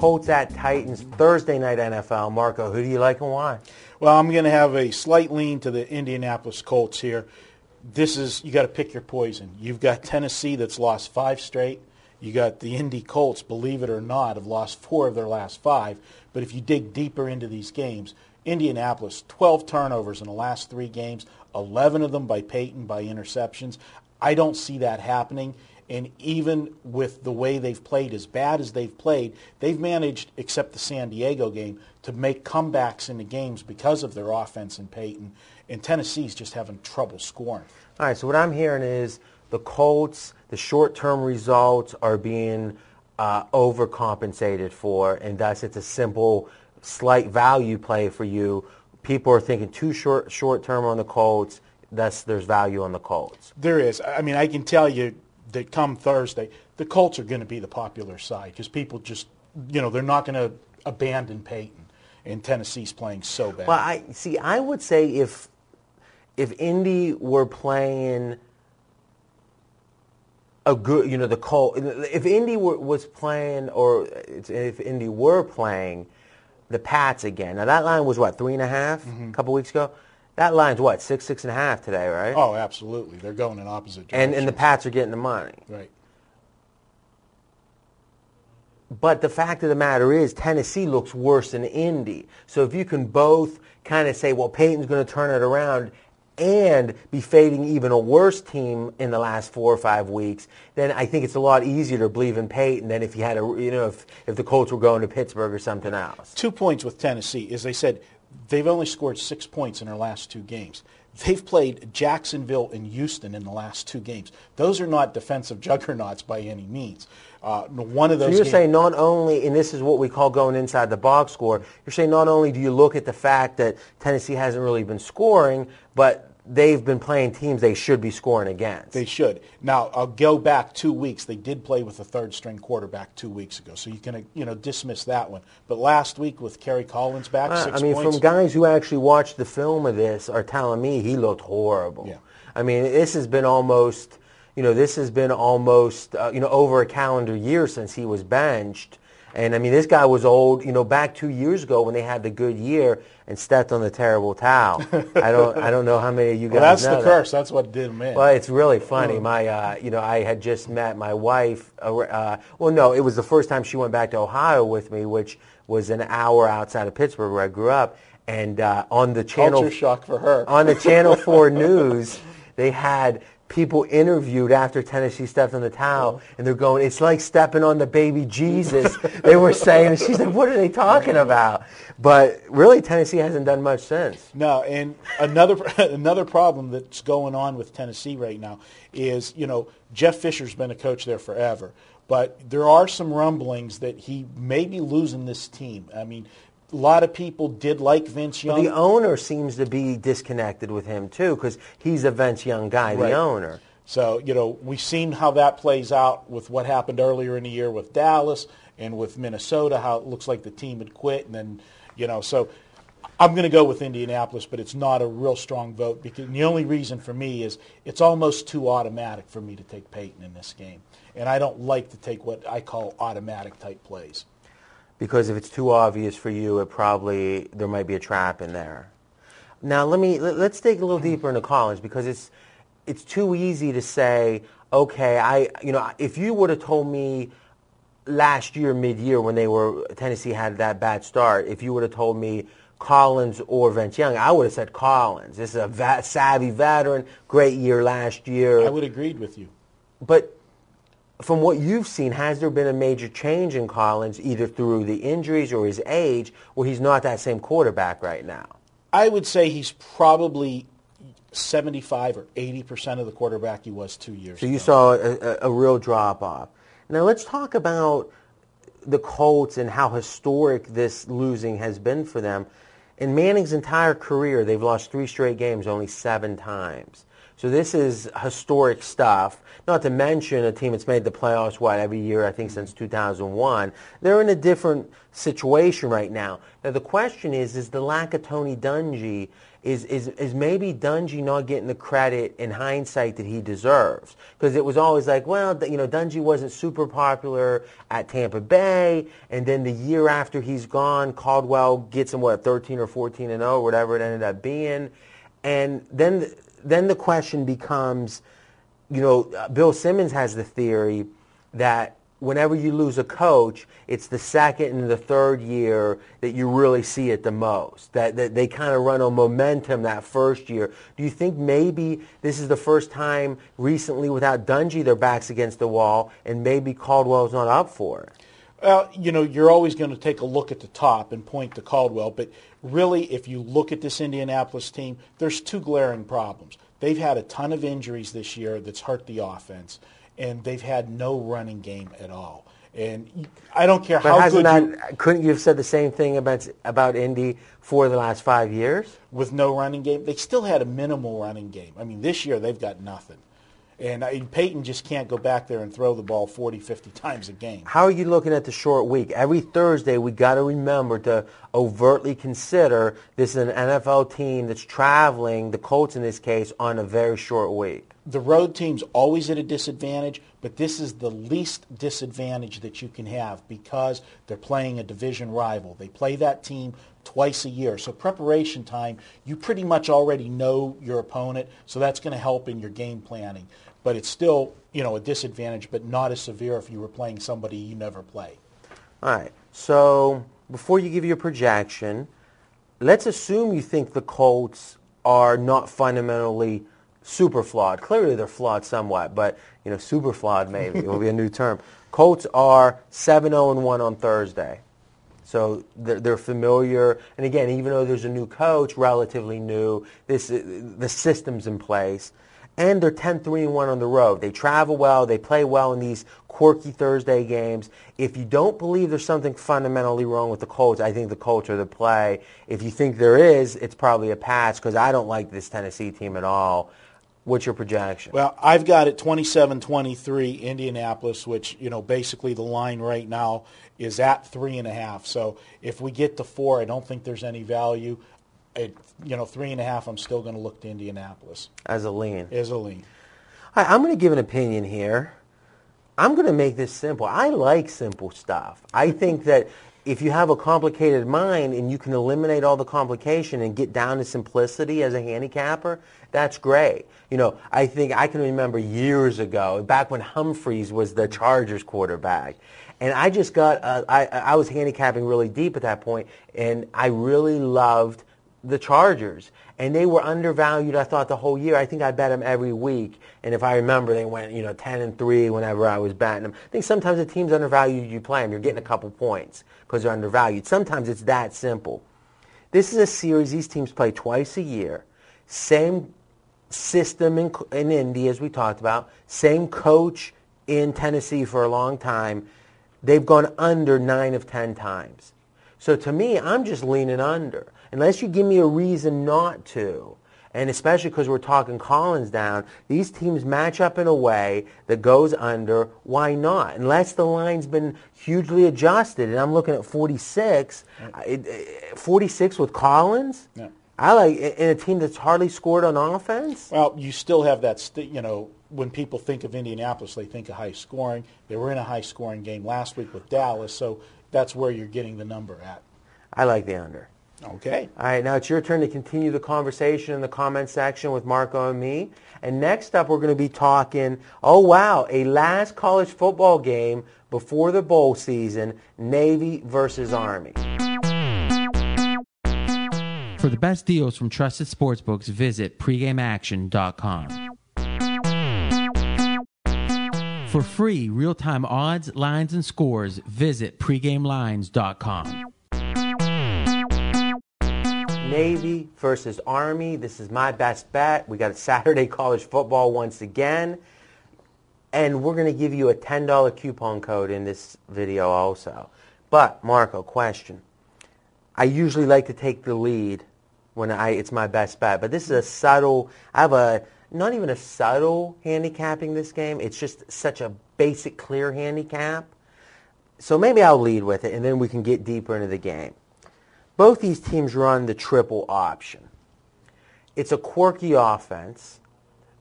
Colts at Titans Thursday night NFL. Marco, who do you like and why? Well, I'm going to have a slight lean to the Indianapolis Colts here. This is you got to pick your poison. You've got Tennessee that's lost five straight. You got the Indy Colts, believe it or not, have lost four of their last five. But if you dig deeper into these games, Indianapolis 12 turnovers in the last three games, 11 of them by Peyton by interceptions. I don't see that happening. And even with the way they've played, as bad as they've played, they've managed, except the San Diego game, to make comebacks in the games because of their offense and Peyton. And Tennessee's just having trouble scoring. All right, so what I'm hearing is the Colts, the short-term results are being uh, overcompensated for, and thus it's a simple, slight value play for you. People are thinking too short, short-term on the Colts, thus there's value on the Colts. There is. I mean, I can tell you that come Thursday, the Colts are going to be the popular side because people just, you know, they're not going to abandon Peyton. And Tennessee's playing so bad. Well, I see. I would say if if Indy were playing a good, you know, the Colt. If Indy were, was playing, or if Indy were playing the Pats again. Now that line was what three and a half a couple weeks ago. That line's what six, six and a half today, right? oh, absolutely. They're going in opposite directions. and and the Pats are getting the money. Right. But the fact of the matter is, Tennessee looks worse than Indy. So if you can both kind of say, well, Peyton's going to turn it around and be fading even a worse team in the last four or five weeks, then I think it's a lot easier to believe in Peyton than if you had a, you know, if, if the Colts were going to Pittsburgh or something else. Two points with Tennessee. As they said, they've only scored six points in their last two games. They've played Jacksonville and Houston in the last two games. Those are not defensive juggernauts by any means. Uh, one of those. So you're games- saying not only, and this is what we call going inside the box score, you're saying not only do you look at the fact that Tennessee hasn't really been scoring, but they've been playing teams they should be scoring against. They should. Now, I'll go back two weeks. They did play with a third-string quarterback two weeks ago, so you can you know dismiss that one. But last week with Kerry Collins back, Uh, six I mean, points. from guys who actually watched the film of this are telling me he looked horrible. Yeah. I mean, this has been almost, you know, this has been almost, uh, you know, over a calendar year since he was benched. And I mean, this guy was old, you know, back two years ago when they had the good year and stepped on the terrible towel. I don't, I don't know how many of you guys well, that's the that. curse. That's what did him in. Well, it's really funny. My, uh, you know, I had just met my wife. Uh, uh, well, no, it was the first time she went back to Ohio with me, which was an hour outside of Pittsburgh where I grew up. And uh, on the channel, Culture shock for her. on the Channel Four News, they had people interviewed after Tennessee stepped on the towel, mm-hmm. and they're going, "It's like stepping on the baby Jesus." they were saying, and she's like, "What are they talking about?" But really, Tennessee hasn't done much since. No, and another another problem that's going on with Tennessee right now is you know Jeff Fisher's been a coach there forever, but there are some rumblings that he may be losing this team. I mean, a lot of people did like Vince Young. The owner seems to be disconnected with him too, because he's a Vince Young guy, Right. the owner. So, you know, we've seen how that plays out with what happened earlier in the year with Dallas and with Minnesota, how it looks like the team had quit. And then, you know, so I'm going to go with Indianapolis, but it's not a real strong vote because the only reason for me is it's almost too automatic for me to take Peyton in this game. And I don't like to take what I call automatic type plays. Because if it's too obvious for you, it probably there might be a trap in there. Now let me let, let's dig a little deeper into Collins because it's it's too easy to say, okay, I you know if you would have told me last year mid-year when they were Tennessee had that bad start, if you would have told me Collins or Vince Young, I would have said Collins. This is a va- savvy veteran, great year last year. I would have agreed with you. But from what you've seen, has there been a major change in Collins, either through the injuries or his age, where he's not that same quarterback right now? I would say he's probably 75 or 80 percent of the quarterback he was two years ago. So ago. you saw a, a, a real drop off. Now let's talk about the Colts and how historic this losing has been for them. In Manning's entire career, they've lost three straight games only seven times. So this is historic stuff. Not to mention a team that's made the playoffs, what, every year, I think, since 2001. They're in a different situation right now. Now, the question is, is the lack of Tony Dungy, is, is, is maybe Dungy not getting the credit in hindsight that he deserves? Because it was always like, well, you know, Dungy wasn't super popular at Tampa Bay, and then the year after he's gone, Caldwell gets him, what, 13 or 14 and 0, whatever it ended up being. And then then the question becomes, you know, uh, Bill Simmons has the theory that whenever you lose a coach, it's the second and the third year that you really see it the most. That, that they kind of run on momentum that first year. Do you think maybe this is the first time recently without Dungy their backs against the wall and maybe Caldwell's not up for it? Well, you know, you're always going to take a look at the top and point to Caldwell, but really, if you look at this Indianapolis team, there's two glaring problems. They've had a ton of injuries this year that's hurt the offense, and they've had no running game at all. And I don't care But how good that, you, couldn't you have said the same thing about, about Indy for the last five years? with no running game, they still had a minimal running game. I mean, this year they've got nothing. And uh, I, Peyton just can't go back there and throw the ball 40, 50 times a game. How are you looking at the short week? Every Thursday, we got to remember to overtly consider this is an NFL team that's traveling, the Colts in this case, on a very short week. the road team's always at a disadvantage, but this is the least disadvantage that you can have because they're playing a division rival. They play that team twice a year. So preparation time, you pretty much already know your opponent, so that's going to help in your game planning. But it's still, you know, a disadvantage, but not as severe if you were playing somebody you never play. All right. So before you give your projection, let's assume you think the Colts are not fundamentally super flawed. Clearly, they're flawed somewhat, but you know, super flawed maybe it will be a new term. Colts are 7-0 and 1 on Thursday. So they're, they're familiar, and again, even though there's a new coach, relatively new, this the system's in place, and they're 10-3 and 1 on the road. They travel well, they play well in these quirky Thursday games. If you don't believe there's something fundamentally wrong with the Colts, I think the Colts are the play. If you think there is, it's probably a pass because I don't like this Tennessee team at all. What's your projection? Well, I've got it 27-23 Indianapolis, which, you know, basically the line right now is at three and a half. So if we get to four, I don't think there's any value. At, you know, three and a half, I'm still going to look to Indianapolis as a lean. as a lean. Right, I'm going to give an opinion here. I'm going to make this simple. I like simple stuff. I think that if you have a complicated mind and you can eliminate all the complication and get down to simplicity as a handicapper, that's great. You know, I think I can remember years ago, back when Humphries was the Chargers quarterback, and I just got, uh, I, I was handicapping really deep at that point, and I really loved the Chargers, and they were undervalued. I thought the whole year. I think I bet them every week, and if I remember, they went you know ten and three whenever I was betting them. I think sometimes the team's undervalued. You play them, you're getting a couple points because they're undervalued. Sometimes it's that simple. This is a series these teams play twice a year. Same system in, in Indy as we talked about. Same coach in Tennessee for a long time. They've gone under nine of ten times. So to me, I'm just leaning under. Unless you give me a reason not to, and especially because we're talking Collins down, these teams match up in a way that goes under. Why not? Unless the line's been hugely adjusted, and I'm looking at 46, it- it- 46 with Collins. Yeah. I like in a team that's hardly scored on offense. Well, you still have that, st- you know, when people think of Indianapolis, they think of high scoring. They were in a high scoring game last week with Dallas, so that's where you're getting the number at. I like the under. Okay. All right, now it's your turn to continue the conversation in the comment section with Marco and me. And next up, we're going to be talking, oh wow, a last college football game before the bowl season, Navy versus Army. For the best deals from trusted sportsbooks, visit pregameaction.com. For free real-time odds, lines, and scores, visit pregamelines.com. Navy versus Army. This is my best bet. We got a Saturday college football once again. And we're going to give you a $10 coupon code in this video also. But, Marco, question. I usually like to take the lead when I it's my best bet. But this is a subtle. I have a not even a subtle handicapping this game. It's just such a basic, clear handicap. So maybe I'll lead with it, and then we can get deeper into the game. Both these teams run the triple option. It's a quirky offense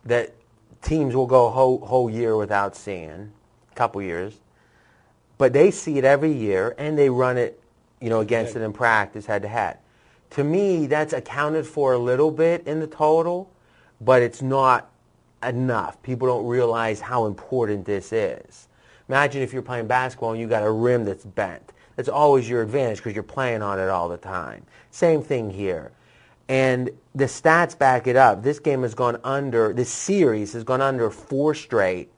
that teams will go whole, whole year without seeing, a couple years, but they see it every year and they run it, you know, against it in practice head to head. To me, that's accounted for a little bit in the total, but it's not enough. People don't realize how important this is. Imagine if you're playing basketball and you got a rim that's bent. That's always your advantage because you're playing on it all the time. Same thing here. And the stats back it up. This game has gone under, this series has gone under four straight.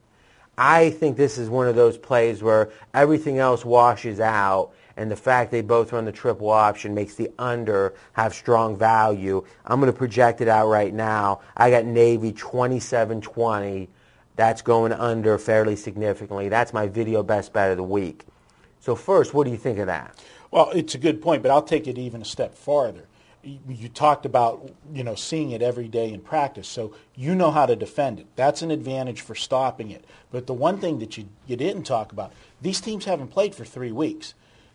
I think this is one of those plays where everything else washes out and the fact they both run the triple option makes the under have strong value. I'm going to project it out right now. I got Navy 27-20. That's going under fairly significantly. That's my video best bet of the week. So first, what do you think of that? Well, it's a good point, but I'll take it even a step farther. You, talked about you know seeing it every day in practice, so you know how to defend it. That's an advantage for stopping it. But the one thing that you, you didn't talk about, these teams haven't played for three weeks.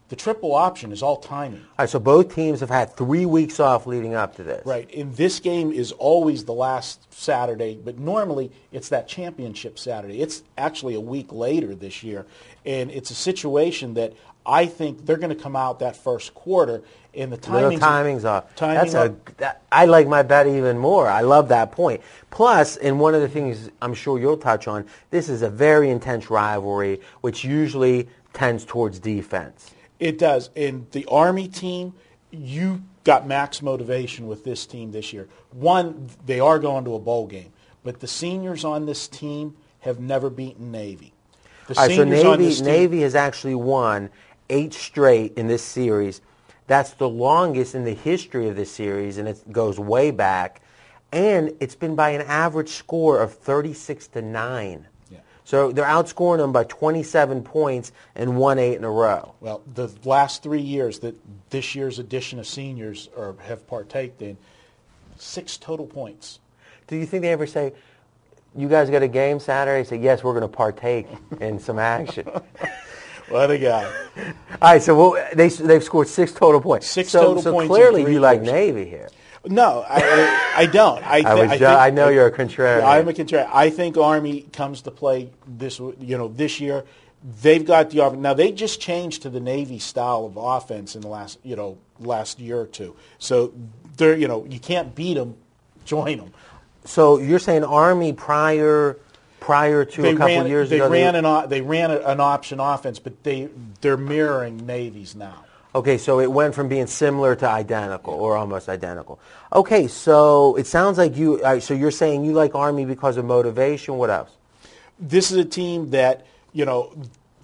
The triple option is all timing. All right, so both teams have had three weeks off leading up to this. Right. And this game is always the last Saturday, but normally it's that championship Saturday. It's actually a week later this year. And it's a situation that I think they're going to come out that first quarter and the Little timing's, timing's off. timing That's a. That, I like my bet even more. I love that point. Plus, and one of the things I'm sure you'll touch on, this is a very intense rivalry, which usually tends towards defense. It does. And the Army team, you got max motivation with this team this year. One, they are going to a bowl game, but the seniors on this team have never beaten Navy. The All right, so seniors on Navy, this team, Navy has actually won eight straight in this series. That's the longest in the history of this series, and it goes way back. And it's been by an average score of 36 to 9. So they're outscoring them by 27 points and won eight in a row. Well, the last three years that this year's edition of seniors are, have partaked in, six total points. Do you think they ever say, you guys got a game Saturday? Say, yes, we're going to partake in some action. What a guy. All right, so well, they, they've scored six total points. Six so, total so points in clearly you like. Navy here. No, I, I, don't. I, I was I, think- I know you're a contrarian. I'm a contrarian. I think Army comes to play this, you know, this year. They've got the off- now. They just changed to the Navy style of offense in the last, you know, last year or two. So they're, you know, you can't beat them. Join them. So you're saying Army prior prior to They a couple ran. years they ago? ran an they ran an option offense, but they they're mirroring Navy's now. Okay, so it went from being similar to identical or almost identical. Okay, so it sounds like you. so you're saying you like Army because of motivation. What else? this is a team that you know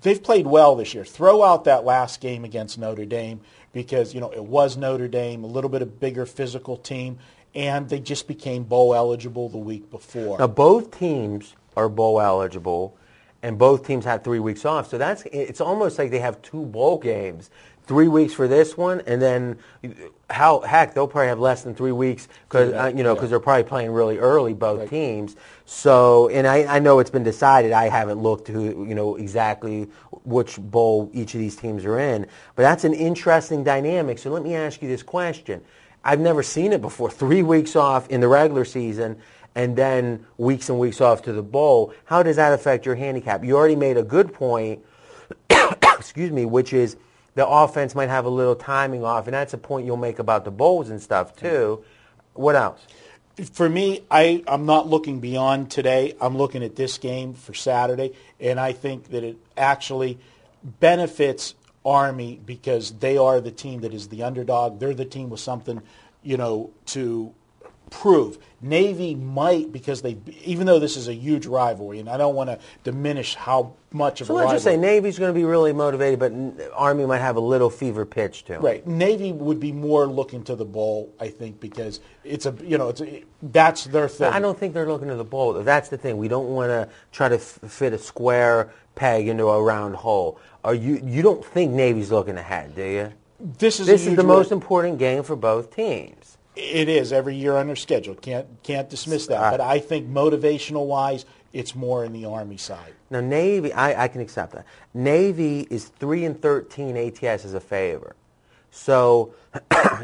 they've played well this year. Throw out that last game against Notre Dame because you know it was Notre Dame, a little bit of bigger physical team, and they just became bowl eligible the week before. Now both teams are bowl eligible, and both teams had three weeks off. So that's it's almost like they have two bowl games. Three weeks for this one, and then how heck they'll probably have less than three weeks because Yeah, uh, you know yeah. because they're probably playing really early both teams. So and I, I know it's been decided. I haven't looked who you know exactly which bowl each of these teams are in, but that's an interesting dynamic. So let me ask you this question: I've never seen it before. Three weeks off in the regular season and then weeks and weeks off to the bowl. How does that affect your handicap? You already made a good point, excuse me, which is the offense might have a little timing off, and that's a point you'll make about the bowls and stuff mm-hmm. too. What else? for me, I, I'm not looking beyond today. I'm looking at this game for Saturday, and I think that it actually benefits Army because they are the team that is the underdog. They're the team with something, you know, to prove. Navy might because they, even though this is a huge rivalry, and I don't want to diminish how much of So a let's rivalry. just say Navy's going to be really motivated, but Army might have a little fever pitch too. Right. Navy would be more looking to the bowl, I think, because it's a you know it's a, that's their thing. I don't think they're looking to the bowl. That's the thing. We don't want to try to f- fit a square peg into a round hole. Are you? You don't think Navy's looking ahead, do you? This is This is the most important game for both teams. It is every year on their schedule. Can't can't dismiss that. But I think motivational wise, it's more in the Army side. Now Navy, I, I can accept that. Navy is three and thirteen ATS as a favor. So you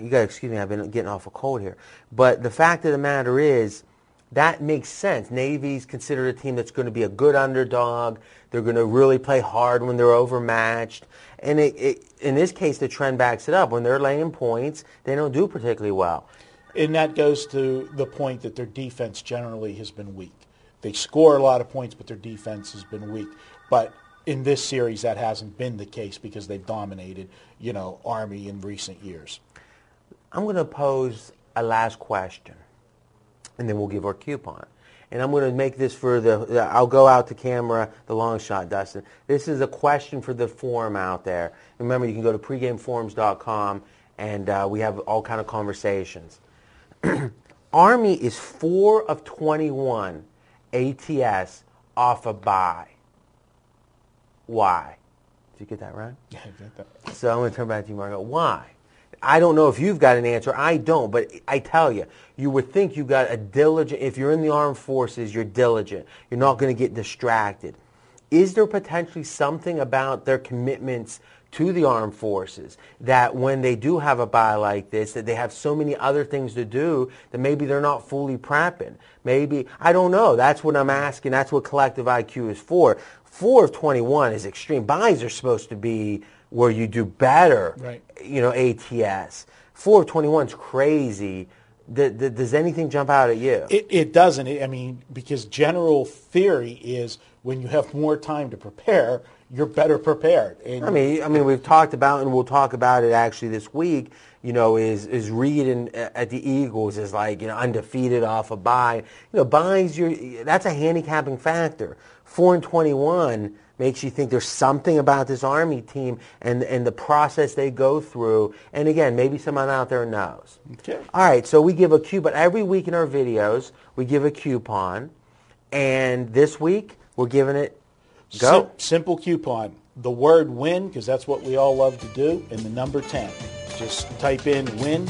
got to excuse me. I've been getting off a cold here. But the fact of the matter is, that makes sense. Navy's considered a team that's going to be a good underdog. They're going to really play hard when they're overmatched. And it, it, in this case, the trend backs it up. When they're laying points, they don't do particularly well. And that goes to the point that their defense generally has been weak. They score a lot of points, but their defense has been weak. But in this series, that hasn't been the case because they've dominated, you know, Army in recent years. I'm going to pose a last question, and then we'll give our coupon. And I'm going to make this for the, the- I'll go out to camera, the long shot, Dustin. This is a question for the forum out there. Remember, you can go to pregameforums.com, and uh, we have all kind of conversations. Army is 4 of 21 ATS off a bye. Why? Did you get that right? Yeah, I get that. So I'm going to turn back to you, Marco. Why? I don't know if you've got an answer. I don't, but I tell you, you would think you got a diligent. If you're in the armed forces, you're diligent. You're not going to get distracted. Is there potentially something about their commitments to the armed forces that when they do have a bye like this, that they have so many other things to do that maybe they're not fully prepping? Maybe I don't know. That's what I'm asking. That's what collective IQ is for. Four of 21 is extreme. Byes are supposed to be where you do better Right. you know, ATS. 4 of 21 is crazy. Th- th- does anything jump out at you? It, it doesn't. I mean, because general theory is when you have more time to prepare, you're better prepared. And I mean, I mean, we've talked about, and we'll talk about it actually this week. You know, is is Reid and uh, at the Eagles is like you know undefeated off a bye. You know, byes your that's a handicapping factor. Four and twenty one makes you think there's something about this Army team and and the process they go through. And again, maybe someone out there knows. Okay. All right, so we give a coupon but every week in our videos. We give a coupon, and this week we're giving it go. Sim- simple coupon. The word win, because that's what we all love to do, and the number 10. Just type in win